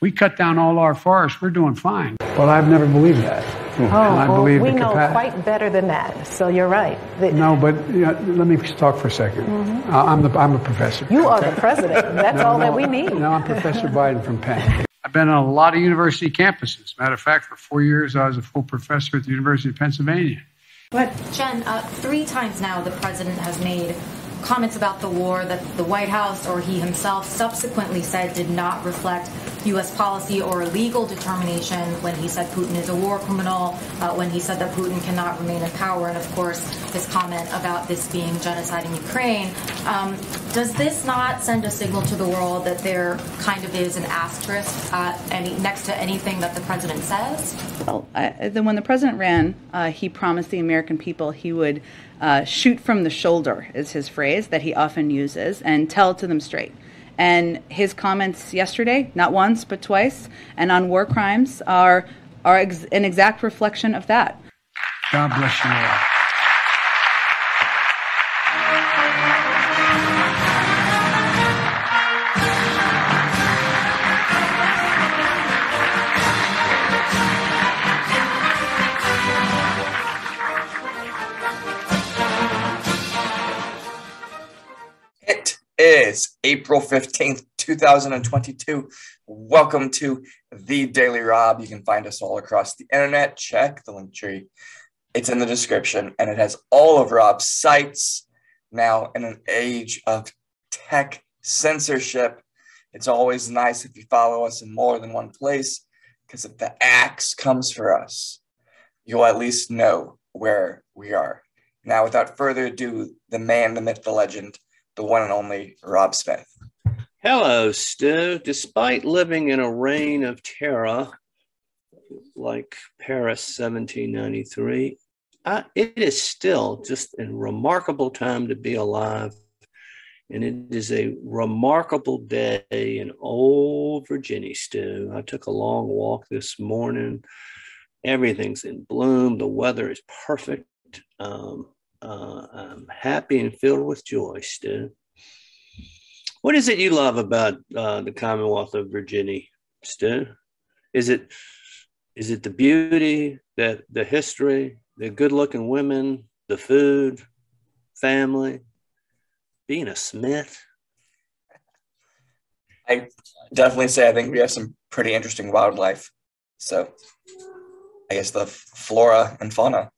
We cut down all our forests. We're doing fine. Well, I've never believed that. Oh, I well, believe we know capa- quite better than that. So you're right. The- No, but you know, let me talk for a 2nd Uh, I'm, the, I'm a professor. Mm-hmm. You are the president. That's No, all that we need. No, I'm Professor Biden from Penn. I've been on a lot of university campuses. Matter of fact, for four years, I was a full professor at the University of Pennsylvania. But Jen, uh, three times now the president has made comments about the war that the White House or he himself subsequently said did not reflect U.S. policy or legal determination when he said Putin is a war criminal, uh, when he said that Putin cannot remain in power, and of course his comment about this being genocide in Ukraine. Um, does this not send a signal to the world that there kind of is an asterisk uh, any, next to anything that the president says? Well, I, when the president ran, uh, he promised the American people he would uh, shoot from the shoulder, is his phrase that he often uses, and tell to them straight. And his comments yesterday, not once but twice, and on war crimes are are ex- an exact reflection of that. God bless you all. Is April 15th, 2022. Welcome to The Daily Rob. You can find us all across the internet. Check the link tree. It's in the description and it has all of Rob's sites. Now, in an age of tech censorship, it's always nice if you follow us in more than one place because if the axe comes for us, you'll at least know where we are. Now, without further ado, the man, the myth, the legend, the one and only Rob Smith. Hello, Stu. Despite living in a reign of terror like Paris 1793, I, it is still just a remarkable time to be alive. And it is a remarkable day in old Virginia, Stu. I took a long walk this morning. Everything's in bloom. The weather is perfect. Um, uh, I'm happy and filled with joy, Stu. What is it you love about uh, the Commonwealth of Virginia, Stu? Is it is it the beauty, that the history, the good-looking women, the food, family, being a Smith? I definitely say I think we have some pretty interesting wildlife. So I guess the flora and fauna.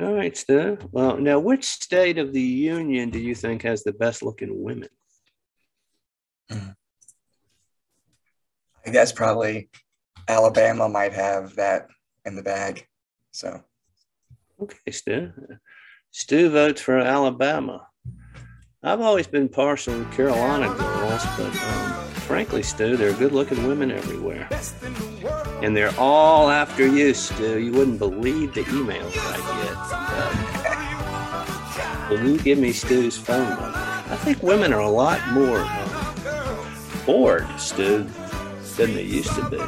All right, Stu. Well, now, which state of the union do you think has the best-looking women? I guess probably Alabama might have that in the bag. So Okay, Stu. Stu votes for Alabama. I've always been partial to Carolina girls, but um, frankly, Stu, there are good looking women everywhere. And they're all after you, Stu. You wouldn't believe the emails I get. Will you give me Stu's phone number? I think women are a lot more um, bored, Stu, than they used to be.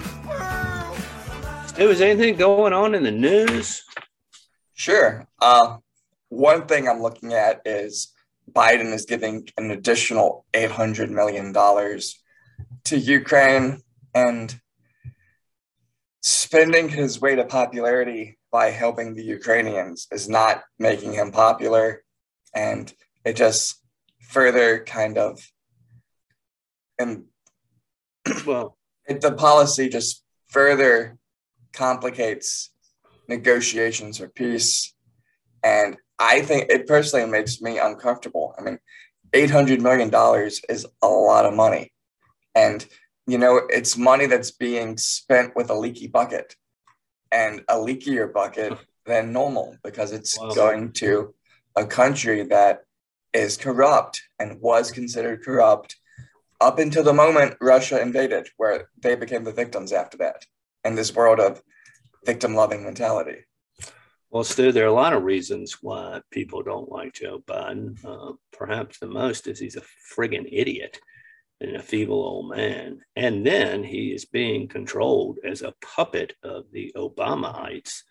Stu, is anything going on in the news? sure. Uh, one thing I'm looking at is Biden is giving an additional $800 million to Ukraine and spending his way to popularity by helping the Ukrainians is not making him popular. And it just further kind of, and Well, it, the policy just further complicates negotiations for peace. And I think it personally makes me uncomfortable. I mean, $800 million is a lot of money. And, you know, it's money that's being spent with a leaky bucket and a leakier bucket than normal because it's Wow. going to a country that is corrupt and was considered corrupt up until the moment Russia invaded, where they became the victims after that in this world of victim loving mentality. Well, Stu, there are a lot of reasons why people don't like Joe Biden. Uh, perhaps the most is he's a friggin' idiot and a feeble old man. And then he is being controlled as a puppet of the Obamaites.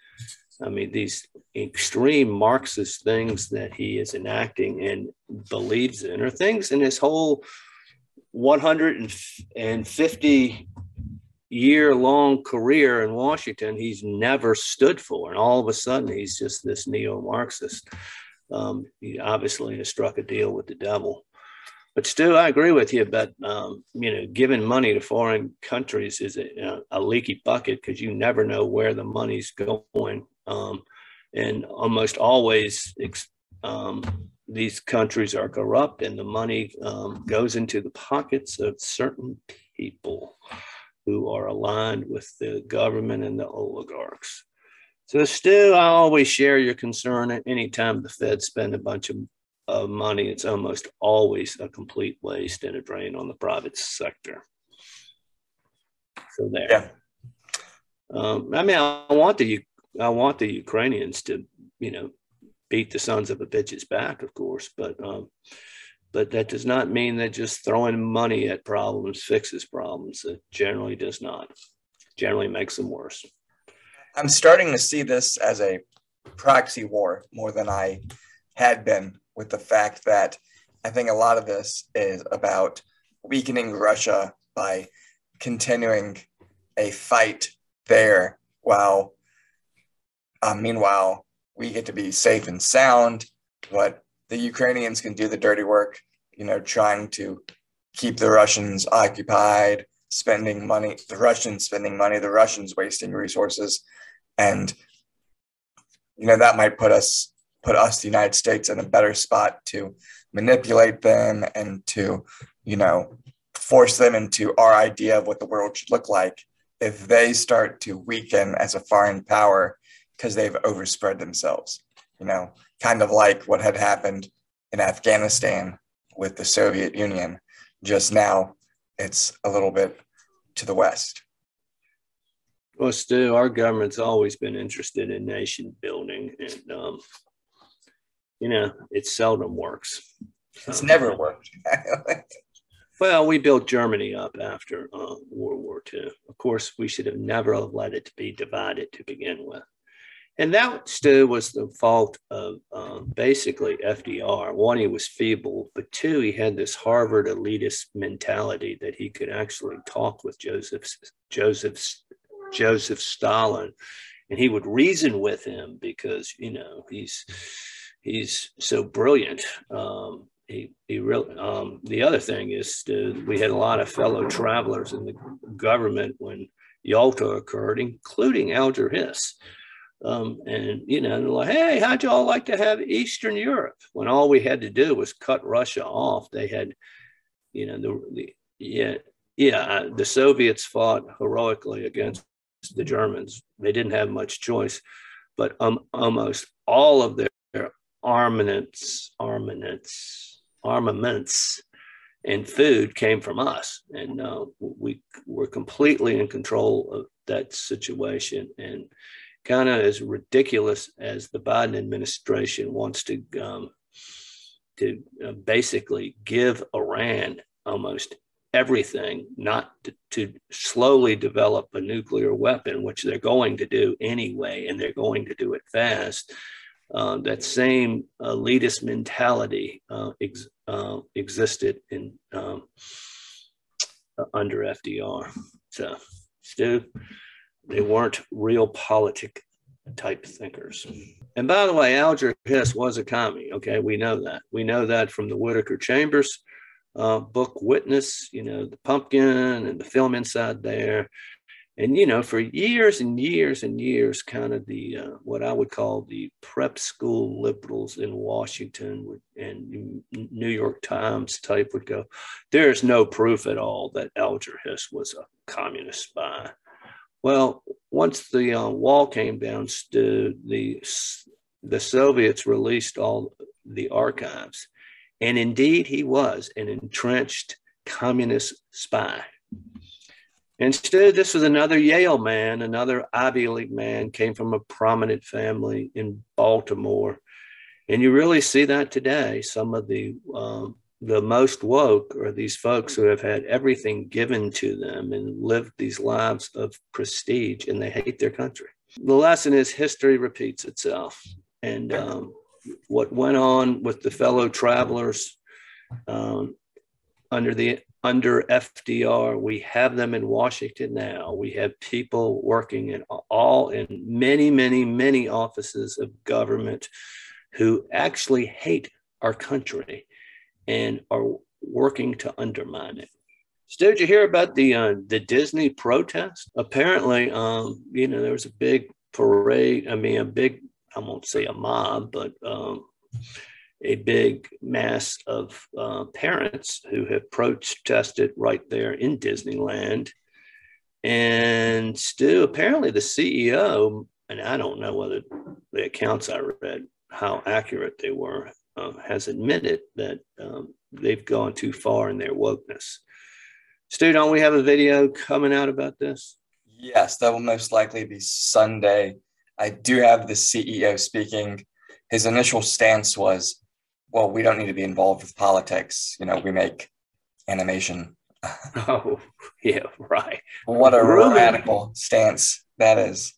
I mean, these extreme Marxist things that he is enacting and believes in are things in his whole 150 year long career in Washington he's never stood for. And all of a sudden, he's just this neo Marxist. Um, he obviously has struck a deal with the devil. But Stu, I agree with you about um, you know giving money to foreign countries is a, a leaky bucket because you never know where the money's going, um, and almost always um, these countries are corrupt, and the money um, goes into the pockets of certain people who are aligned with the government and the oligarchs. So, Stu, I always share your concern. Anytime the Fed spend a bunch of, of money, it's almost always a complete waste and a drain on the private sector. So there. Yeah. Um, I mean, I want the I want the Ukrainians to, you know, beat the sons of a bitch's back, of course, but um, but that does not mean that just throwing money at problems fixes problems. It generally does not. Generally makes them worse. I'm starting to see this as a proxy war more than I had been, with the fact that I think a lot of this is about weakening Russia by continuing a fight there while uh, meanwhile we get to be safe and sound. But the ukrainians can do the dirty work you know trying to keep the russians occupied spending money the russians spending money the russians wasting resources. And you know that might put us put us the united states in a better spot to manipulate them and to you know force them into our idea of what the world should look like if they start to weaken as a foreign power because they've overspread themselves. You know kind of like what had happened in afghanistan with the soviet union just now it's a little bit to the west. Well, Stu, our government's always been interested in nation building, and um, you know, it seldom works. It's um, never worked. well, we built Germany up after uh, World War II. Of course, we should have never let it be divided to begin with. And that, Stu, was the fault of um, basically FDR. One, he was feeble, but two, he had this Harvard elitist mentality that he could actually talk with Joseph, Joseph Joseph Stalin, and he would reason with him because you know he's he's so brilliant. Um, he he really. Um, the other thing is uh, we had a lot of fellow travelers in the government when Yalta occurred, including Alger Hiss. Um, and you know, they're like, hey, how'd y'all like to have Eastern Europe? When all we had to do was cut Russia off, they had, you know, the, the yeah, yeah, the Soviets fought heroically against the Germans. They didn't have much choice, but um, almost all of their armaments, armaments, armaments, and food came from us, and uh, we were completely in control of that situation. And kind of as ridiculous as the Biden administration wants to um, to uh, basically give Iran almost everything not to, to, slowly develop a nuclear weapon, which they're going to do anyway, and they're going to do it fast. Uh, that same elitist mentality uh, ex, uh, existed in um, under FDR. So, Stu, they weren't realpolitik type thinkers. And by the way, Alger Hiss was a commie. Okay, we know that. We know that from the Whittaker Chambers uh, book Witness, you know, the pumpkin and the film inside there. And, you know, for years and years and years, kind of the uh, what I would call the prep school liberals in Washington would, and New York Times type would go, there's no proof at all that Alger Hiss was a communist spy. Well, once the uh, wall came down, the, the, the Soviets released all the archives and indeed, he was an entrenched communist spy. Instead, this was another Yale man, another Ivy League man, came from a prominent family in Baltimore. And you really see that today. Some of the um, the most woke are these folks who have had everything given to them and lived these lives of prestige, and they hate their country. The lesson is history repeats itself, and um, what went on with the fellow travelers um, under the under FDR. We have them in Washington now. We have people working in all in many, many, many offices of government who actually hate our country and are working to undermine it. So did you hear about the uh, the Disney protest? Apparently, um, you know, there was a big parade. I mean, a big I won't say a mob, but um, a big mass of uh, parents who have protested right there in Disneyland. And still, apparently, the CEO, and I don't know whether the accounts I read, how accurate they were, uh, has admitted that um, they've gone too far in their wokeness. Stu, don't we have a video coming out about this? Yes, that will most likely be Sunday. I do have the CEO speaking. His initial stance was well, we don't need to be involved with politics. You know, we make animation. oh, yeah, right. What a really? radical stance that is.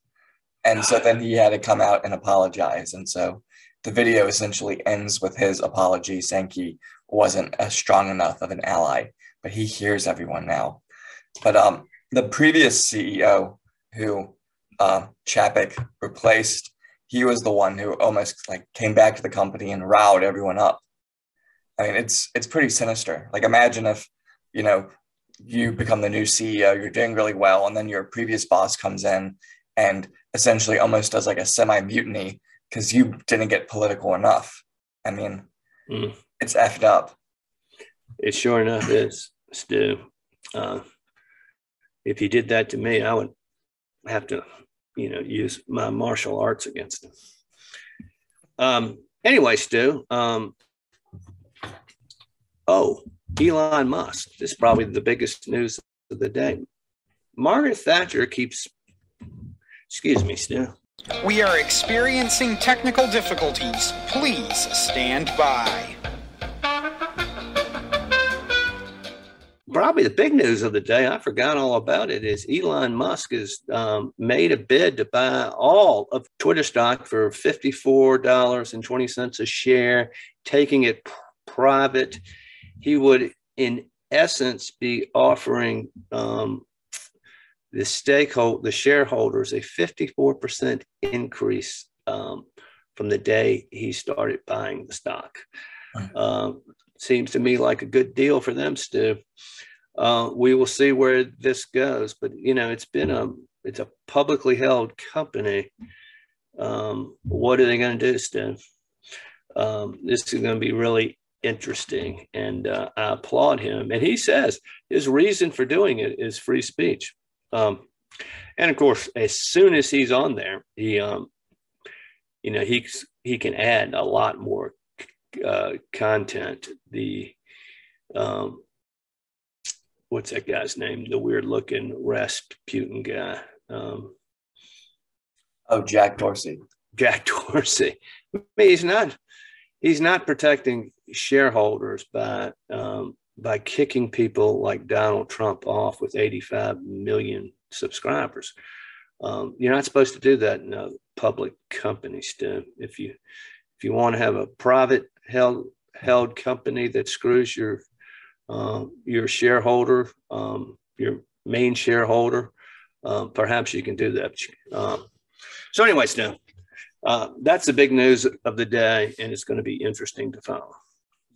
And so then he had to come out and apologize. And so the video essentially ends with his apology saying he wasn't as strong enough of an ally, but he hears everyone now. But um, the previous CEO who uh, Chapek replaced he was the one who almost like came back to the company and riled everyone up. I mean, it's it's pretty sinister. Like imagine if, you know, you become the new CEO, you're doing really well, and then your previous boss comes in and essentially almost does like a semi mutiny because you didn't get political enough. I mean, mm. it's effed up. It sure enough is, Stu. Uh, if you did that to me, I would have to you know, use my martial arts against him. Um, anyway, Stu. Um, oh, Elon Musk. This is probably the biggest news of the day. Margaret Thatcher keeps. Excuse me, Stu. We are experiencing technical difficulties. Please stand by. Probably the big news of the day, I forgot all about it, is Elon Musk has um, made a bid to buy all of Twitter stock for $54.20 a share, taking it private. He would, in essence, be offering um, the stakeholder, the shareholders, a 54% increase um, from the day he started buying the stock. Um, seems to me like a good deal for them, Stu. Uh, we will see where this goes, but you know, it's been a it's a publicly held company. Um, what are they going to do, Stu? Um, this is going to be really interesting, and uh, I applaud him. And he says his reason for doing it is free speech. Um, and of course, as soon as he's on there, he, um, you know, he he can add a lot more uh, content. The um, what's that guy's name? The weird looking Rasputin guy. Um, oh, Jack Dorsey. Jack Dorsey. I mean, he's not he's not protecting shareholders by um, by kicking people like Donald Trump off with 85 million subscribers. Um, you're not supposed to do that in a public company, Stu. If you if you want to have a private held held company that screws your uh, your shareholder, um, your main shareholder, uh, perhaps you can do that. Um, so, anyway, Stu, uh, that's the big news of the day, and it's going to be interesting to follow.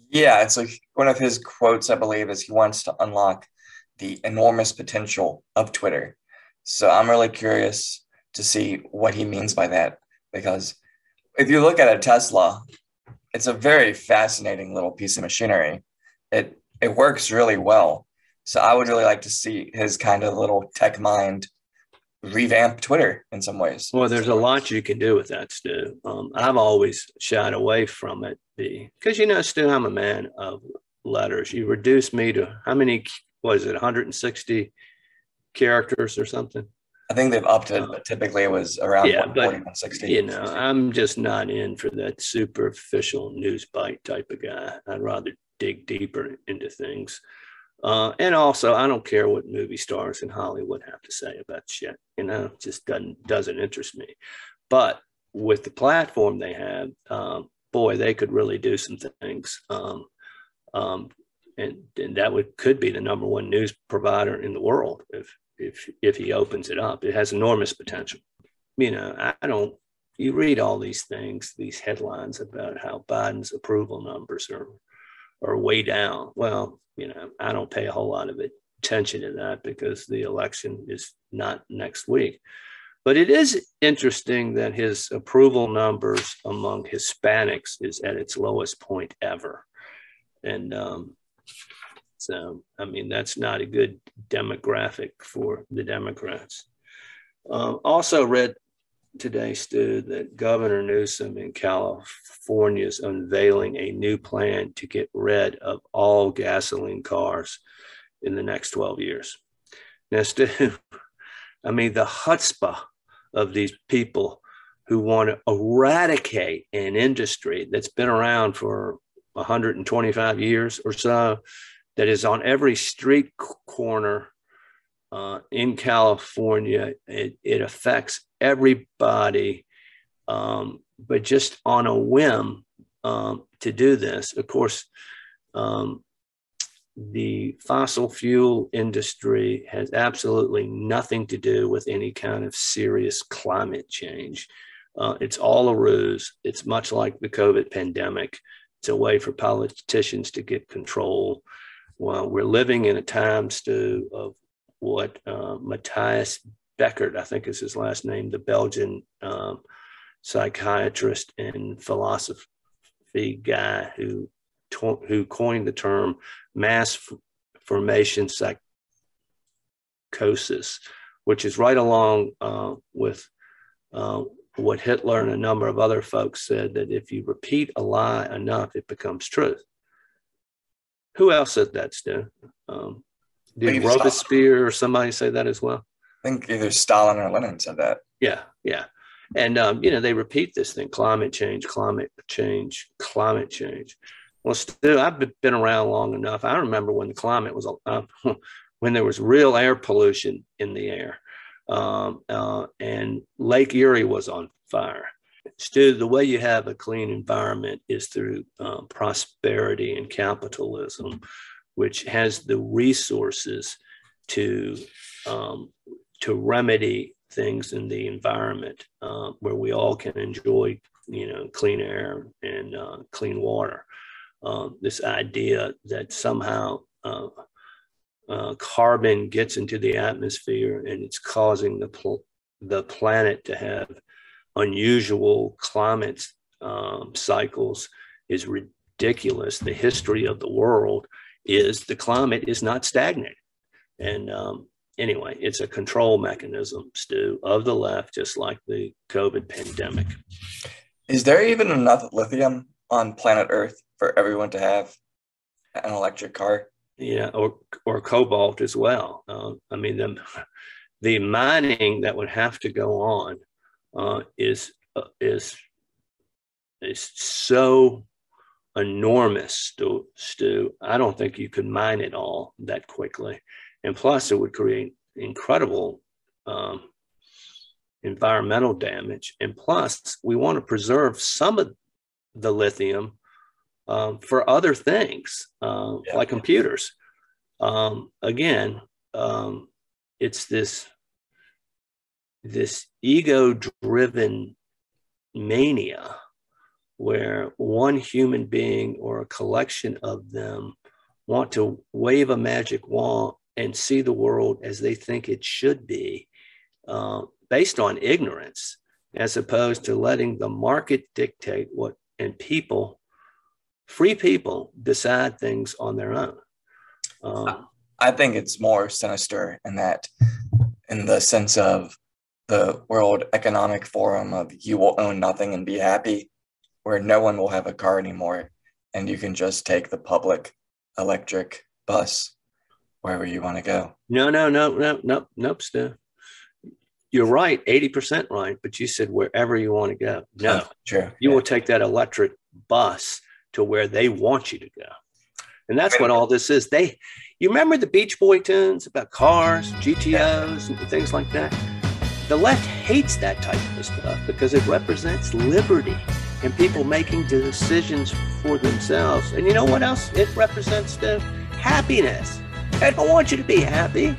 Yeah, it's like one of his quotes, I believe, is he wants to unlock the enormous potential of Twitter. So I'm really curious to see what he means by that because if you look at a Tesla, it's a very fascinating little piece of machinery. It it works really well. So I would really like to see his kind of little tech mind revamp Twitter in some ways. Well, there's a lot you can do with that, Stu. Um, I've always shied away from it because you know, Stu, I'm a man of letters. You reduce me to how many was it, 160 characters or something? I think they've upped it, but typically it was around yeah, 140, 160. You know, I'm just not in for that superficial news bite type of guy. I'd rather dig deeper into things. Uh, and also, I don't care what movie stars in Hollywood have to say about shit. You know, it just doesn't doesn't interest me. But with the platform they have, um, boy, they could really do some things. Um, um, and, and that would could be the number one news provider in the world if if if he opens it up. It has enormous potential. You know, I, don't. You read all these things, these headlines about how Biden's approval numbers are are way down. Well, you know, I don't pay a whole lot of attention to that because the election is not next week. But it is interesting that his approval numbers among Hispanics is at its lowest point ever. And um, so, I mean, that's not a good demographic for the Democrats. Um, also, read today, Stu, that Governor Newsom in California is unveiling a new plan to get rid of all gasoline cars in the next 12 years. Now, Stu, I mean, the chutzpah of these people who want to eradicate an industry that's been around for 125 years or so, that is on every street corner uh, in California. It, it affects everybody, um, but just on a whim um, to do this. Of course, um, the fossil fuel industry has absolutely nothing to do with any kind of serious climate change. Uh, it's all a ruse. It's much like the COVID pandemic. It's a way for politicians to get control. Well, we're living in a time, Stu, of what uh, Matthias Beckert, I think is his last name, the Belgian um, psychiatrist and philosophy guy who who coined the term mass formation psychosis, which is right along uh, with uh, what Hitler and a number of other folks said that if you repeat a lie enough, it becomes truth. Who else said that, Stu? Um, did Robespierre or somebody say that as well? I think either Stalin or Lenin said that. Yeah, yeah. And, um, you know, they repeat this thing climate change, climate change, climate change. Well, still, I've been around long enough. I remember when the climate was, uh, when there was real air pollution in the air, um, uh, and Lake Erie was on fire. Stu, the way you have a clean environment is through uh, prosperity and capitalism, which has the resources to um, to remedy things in the environment uh, where we all can enjoy, you know, clean air and uh, clean water. Uh, this idea that somehow uh, uh, carbon gets into the atmosphere and it's causing the, pl- the planet to have unusual climate um, cycles is ridiculous. The history of the world is the climate is not stagnant. And um, anyway, it's a control mechanism, Stu, of the left, just like the COVID pandemic. Is there even enough lithium on planet Earth for everyone to have an electric car. Yeah, or or cobalt as well. Uh, I mean, the the mining that would have to go on uh, is uh, is is so enormous, Stu, Stu. I don't think you could mine it all that quickly, and plus it would create incredible um, environmental damage. And plus, we want to preserve some of the lithium um, for other things uh, yeah. like computers. Um, again, um, it's this this ego-driven mania where one human being or a collection of them want to wave a magic wand and see the world as they think it should be uh, based on ignorance as opposed to letting the market dictate what and people free people decide things on their own. Um, I think it's more sinister in that, in the sense of the World Economic Forum of you will own nothing and be happy, where no one will have a car anymore, and you can just take the public electric bus wherever you want to go. No, no, no, no, no, nope, Stu. You're right, 80% right, but you said wherever you want to go. No, oh, true. You yeah. will take that electric bus to where they want you to go. And that's what all this is. They, you remember the Beach Boy tunes about cars, GTOs, and things like that? The left hates that type of stuff because it represents liberty and people making decisions for themselves. And you know what else it represents, Steph? happiness. They don't want you to be happy.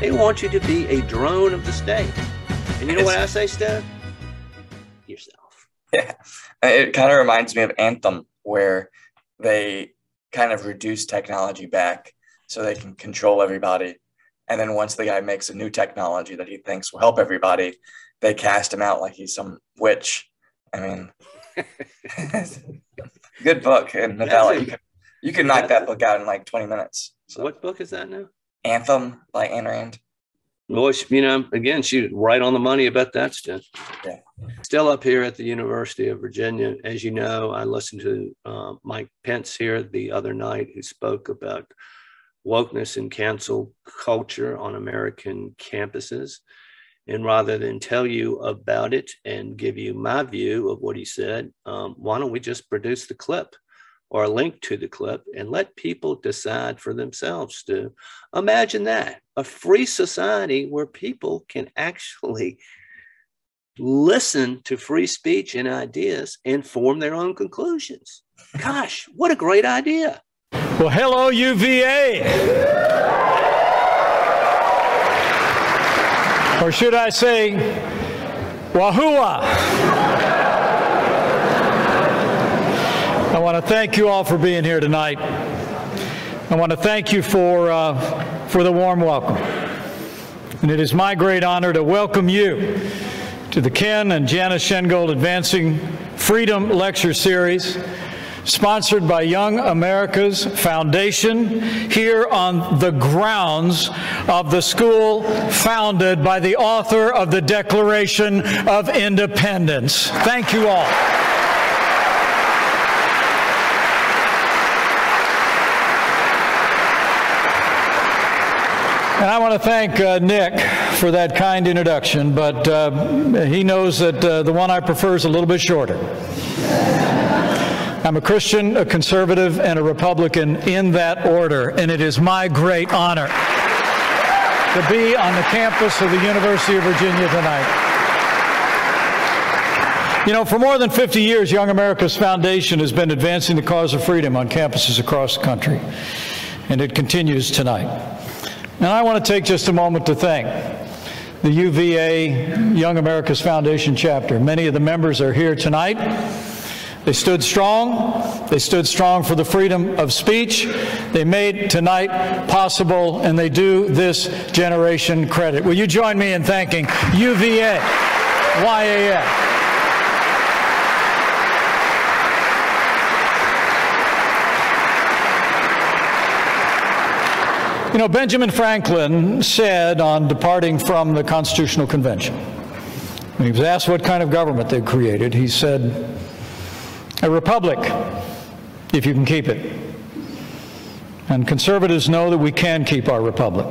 They want you to be a drone of the state. And you know what I say, Steph? Yourself. Yeah. It kind of reminds me of Anthem, where they kind of reduce technology back so they can control everybody. And then once the guy makes a new technology that he thinks will help everybody, they cast him out like he's some witch. I mean, good book and novella. You can, you can knock that book out in like 20 minutes. So what book is that now? Anthem by Ayn Rand. Well, you know, again, she's right on the money about that stuff. Yeah. Still up here at the University of Virginia. As you know, I listened to uh, Mike Pence here the other night, who spoke about wokeness and cancel culture on American campuses. And rather than tell you about it and give you my view of what he said, um, why don't we just produce the clip or a link to the clip and let people decide for themselves to imagine that a free society where people can actually listen to free speech and ideas and form their own conclusions. Gosh, what a great idea. Well, hello, UVA. Or should I say, Wahoo! I want to thank you all for being here tonight. I want to thank you for, uh, for the warm welcome. And it is my great honor to welcome you to the Ken and Janice Shengold Advancing Freedom Lecture Series sponsored by Young America's Foundation here on the grounds of the school founded by the author of the Declaration of Independence. Thank you all. And I want to thank uh, Nick for that kind introduction, but uh, he knows that uh, the one I prefer is a little bit shorter. I'm a Christian, a conservative, and a Republican in that order, and it is my great honor to be on the campus of the University of Virginia tonight. You know, for more than 50 years, Young America's Foundation has been advancing the cause of freedom on campuses across the country, and it continues tonight. And I want to take just a moment to thank the UVA Young America's Foundation chapter. Many of the members are here tonight. They stood strong. They stood strong for the freedom of speech. They made tonight possible, and they do this generation credit. Will you join me in thanking UVA, YAF? You know, Benjamin Franklin said on departing from the Constitutional Convention, when he was asked what kind of government they created, he said, a republic, if you can keep it. And conservatives know that we can keep our republic.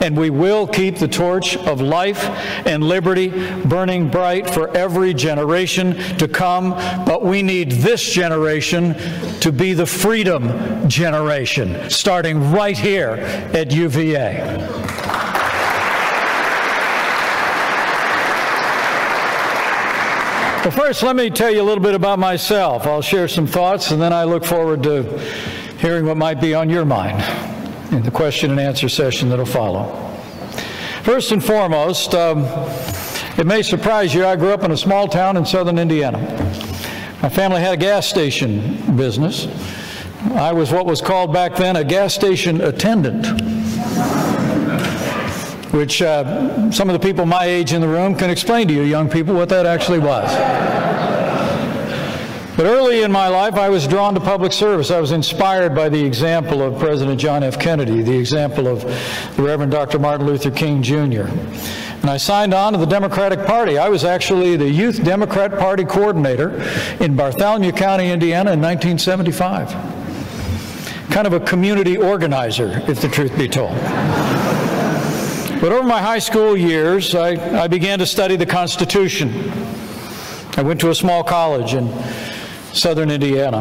And we will keep the torch of life and liberty burning bright for every generation to come. But we need this generation to be the freedom generation, starting right here at UVA. Well, first, let me tell you a little bit about myself. I'll share some thoughts, and then I look forward to hearing what might be on your mind in the question and answer session that'll follow. First and foremost, um, it may surprise you, I grew up in a small town in southern Indiana. My family had a gas station business. I was what was called back then a gas station attendant which uh, some of the people my age in the room can explain to you, young people, what that actually was. But early in my life, I was drawn to public service. I was inspired by the example of President John F. Kennedy, the example of the Reverend Dr. Martin Luther King Jr. And I signed on to the Democratic Party. I was actually the Youth Democrat Party coordinator in Bartholomew County, Indiana in 1975. Kind of a community organizer, if the truth be told. But over my high school years, I, I began to study the Constitution. I went to a small college in southern Indiana.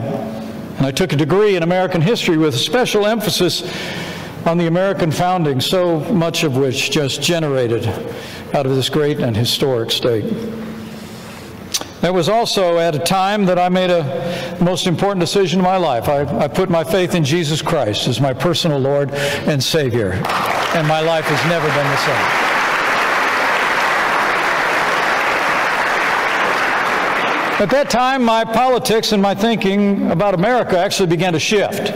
And I took a degree in American history with a special emphasis on the American founding, so much of which just generated out of this great and historic state. That was also at a time that I made a most important decision in my life. I, I put my faith in Jesus Christ as my personal Lord and Savior, and my life has never been the same. At that time, my politics and my thinking about America actually began to shift.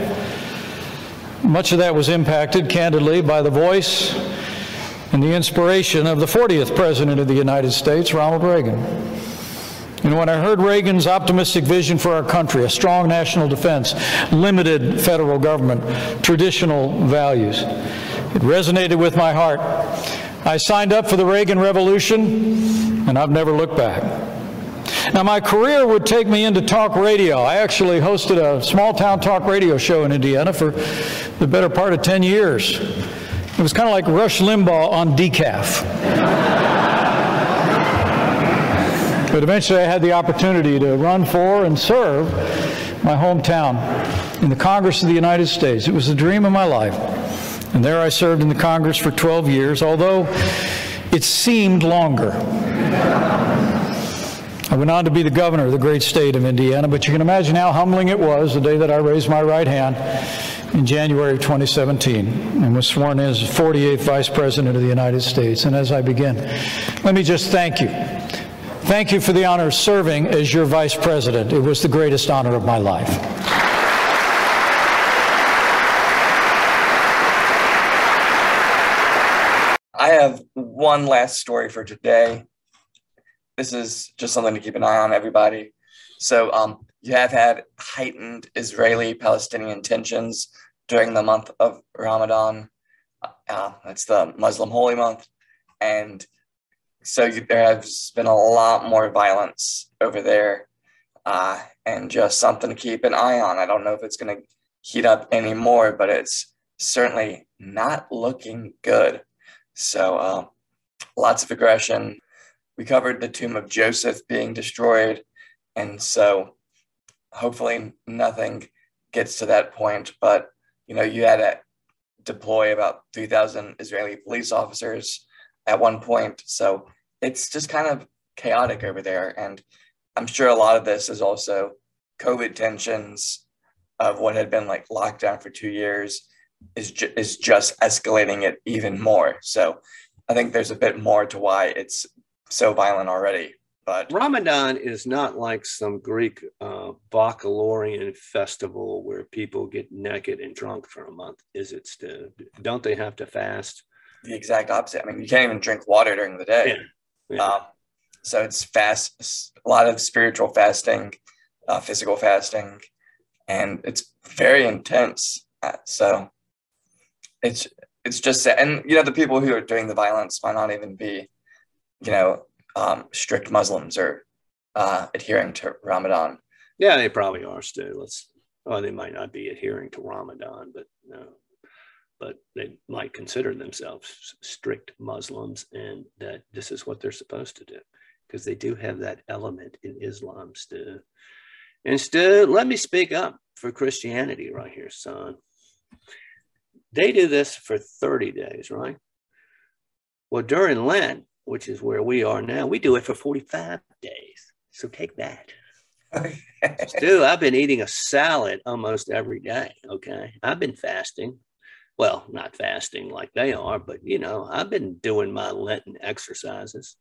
Much of that was impacted, candidly, by the voice and the inspiration of the 40th President of the United States, Ronald Reagan. And when I heard Reagan's optimistic vision for our country, a strong national defense, limited federal government, traditional values, it resonated with my heart. I signed up for the Reagan Revolution, and I've never looked back. Now, my career would take me into talk radio. I actually hosted a small town talk radio show in Indiana for the better part of 10 years. It was kind of like Rush Limbaugh on decaf. But eventually I had the opportunity to run for and serve my hometown in the Congress of the United States. It was the dream of my life. And there I served in the Congress for 12 years, although it seemed longer. I went on to be the governor of the great state of Indiana, but you can imagine how humbling it was the day that I raised my right hand in January of 2017 and was sworn in as 48th Vice President of the United States. And as I begin, let me just thank you Thank you for the honor of serving as your vice president. It was the greatest honor of my life. I have one last story for today. This is just something to keep an eye on, everybody. So, um, you have had heightened Israeli Palestinian tensions during the month of Ramadan. Uh, that's the Muslim holy month. And so there has been a lot more violence over there uh, and just something to keep an eye on. I don't know if it's going to heat up anymore, but it's certainly not looking good. So uh, lots of aggression. We covered the tomb of Joseph being destroyed. And so hopefully nothing gets to that point. But, you know, you had to deploy about 3,000 Israeli police officers at one point. So it's just kind of chaotic over there. And I'm sure a lot of this is also COVID tensions of what had been like lockdown for two years is, ju- is just escalating it even more. So I think there's a bit more to why it's so violent already. But Ramadan is not like some Greek uh, festival where people get naked and drunk for a month, is it? Don't they have to fast? The exact opposite. I mean, you can't even drink water during the day. Yeah. Yeah. Um, so it's fast, a lot of spiritual fasting, uh, physical fasting, and it's very intense. Uh, so it's it's just and you know the people who are doing the violence might not even be, you know, um, strict Muslims or uh, adhering to Ramadan. Yeah, they probably are still. Let's. Well, they might not be adhering to Ramadan, but no but they might consider themselves strict Muslims and that this is what they're supposed to do because they do have that element in Islam still. And still, let me speak up for Christianity right here, son. They do this for 30 days, right? Well, during Lent, which is where we are now, we do it for 45 days. So take that. Still, I've been eating a salad almost every day. Okay. I've been fasting well, not fasting like they are, but you know, I've been doing my Lenten exercises.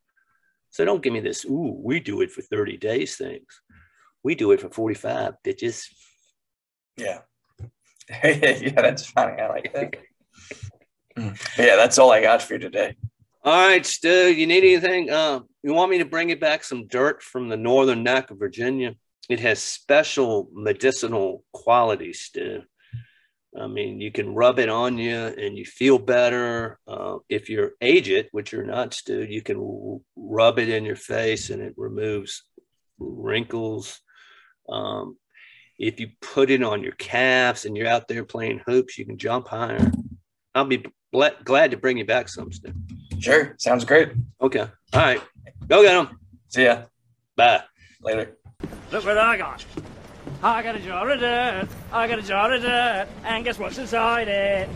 So don't give me this, ooh, we do it for 30 days things. We do it for 45, bitches. Yeah. yeah, that's funny. I like that. Mm. yeah, that's all I got for you today. All right, Stu, you need anything? Uh, you want me to bring you back some dirt from the northern neck of Virginia? It has special medicinal qualities, Stu. I mean, you can rub it on you and you feel better. Uh, if you're aged, which you're not, Stu, you can rub it in your face and it removes wrinkles. Um, if you put it on your calves and you're out there playing hoops, you can jump higher. I'll be glad to bring you back some, Stu. Sure. Sounds great. Okay. All right. Go get them. See ya. Bye. Later. Look what I got. I got a jar of dirt, I got a jar of dirt, and guess what's inside it?